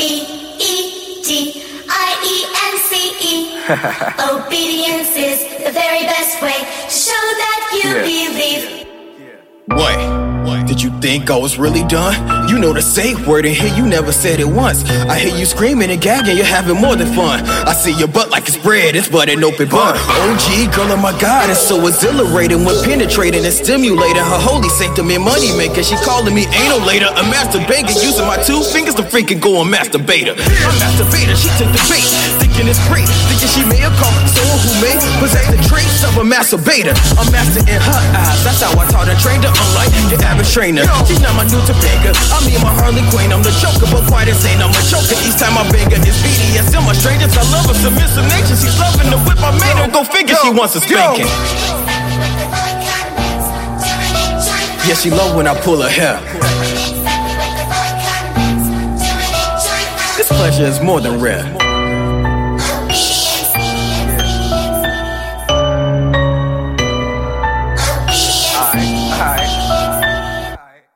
B E D I E N C E. Obedience is the very best way to show that you Yeah. believe. What? Did you think I was really done? You know the safe word in here, you never said it once. I hear you screaming and gagging, you're having more than fun. I see your butt like it's bread, it's but an open bun. OG, girl, oh my god, it's so exhilarating when penetrating and stimulating her holy sanctum and money maker. She calling me anal later, a masturbator, using my two fingers to freaking go and masturbator. A masturbator, she took the bait, thinking it's great, thinking she may have caught someone who may possess the traits of a masturbator. A master in her eyes, that's how trainer. She's not my new Topanga, I'm me and my Harley Quinn. I'm the joker, but quite insane. I'm a choker each time I bang her. It's BDSM, my strangers. I love her, submissive nature. She's loving the whip I made her. Go figure, she wants a spanking. Yeah, she love when I pull her hair. This pleasure is more than rare.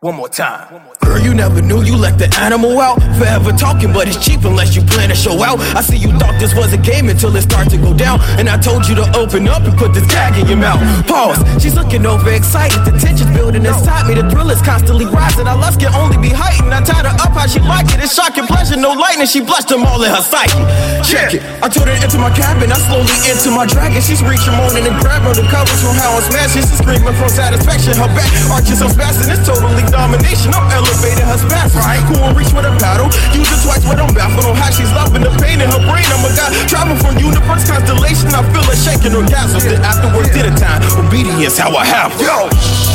One more time. Girl, you never knew you let the animal out. Forever talking, but it's cheap unless you plan to show out. I see you thought this was a game until it started to go down. And I told you to open up and put the tag in your mouth. Pause. She's looking over excited. The tension's building inside me. The thrill is constantly rising. Our lust can only be heightened. I tied no lightning. She blushed them all in her sight. Check it. I told her into my cabin. I slowly into my dragon. She's reaching, moaning and grabbing the covers from how I'm smashing. She's screaming from satisfaction. Her back arches, I'm spazzing. It's totally domination. I'm elevating her spasms. Right. Will reach with a paddle? Use it twice, but I'm baffled on how she's loving the pain in her brain. I'm a god. Travel from universe constellation. I feel her shaking orgasms. Then afterwards, dinner time. Obedience, how I have. Yo.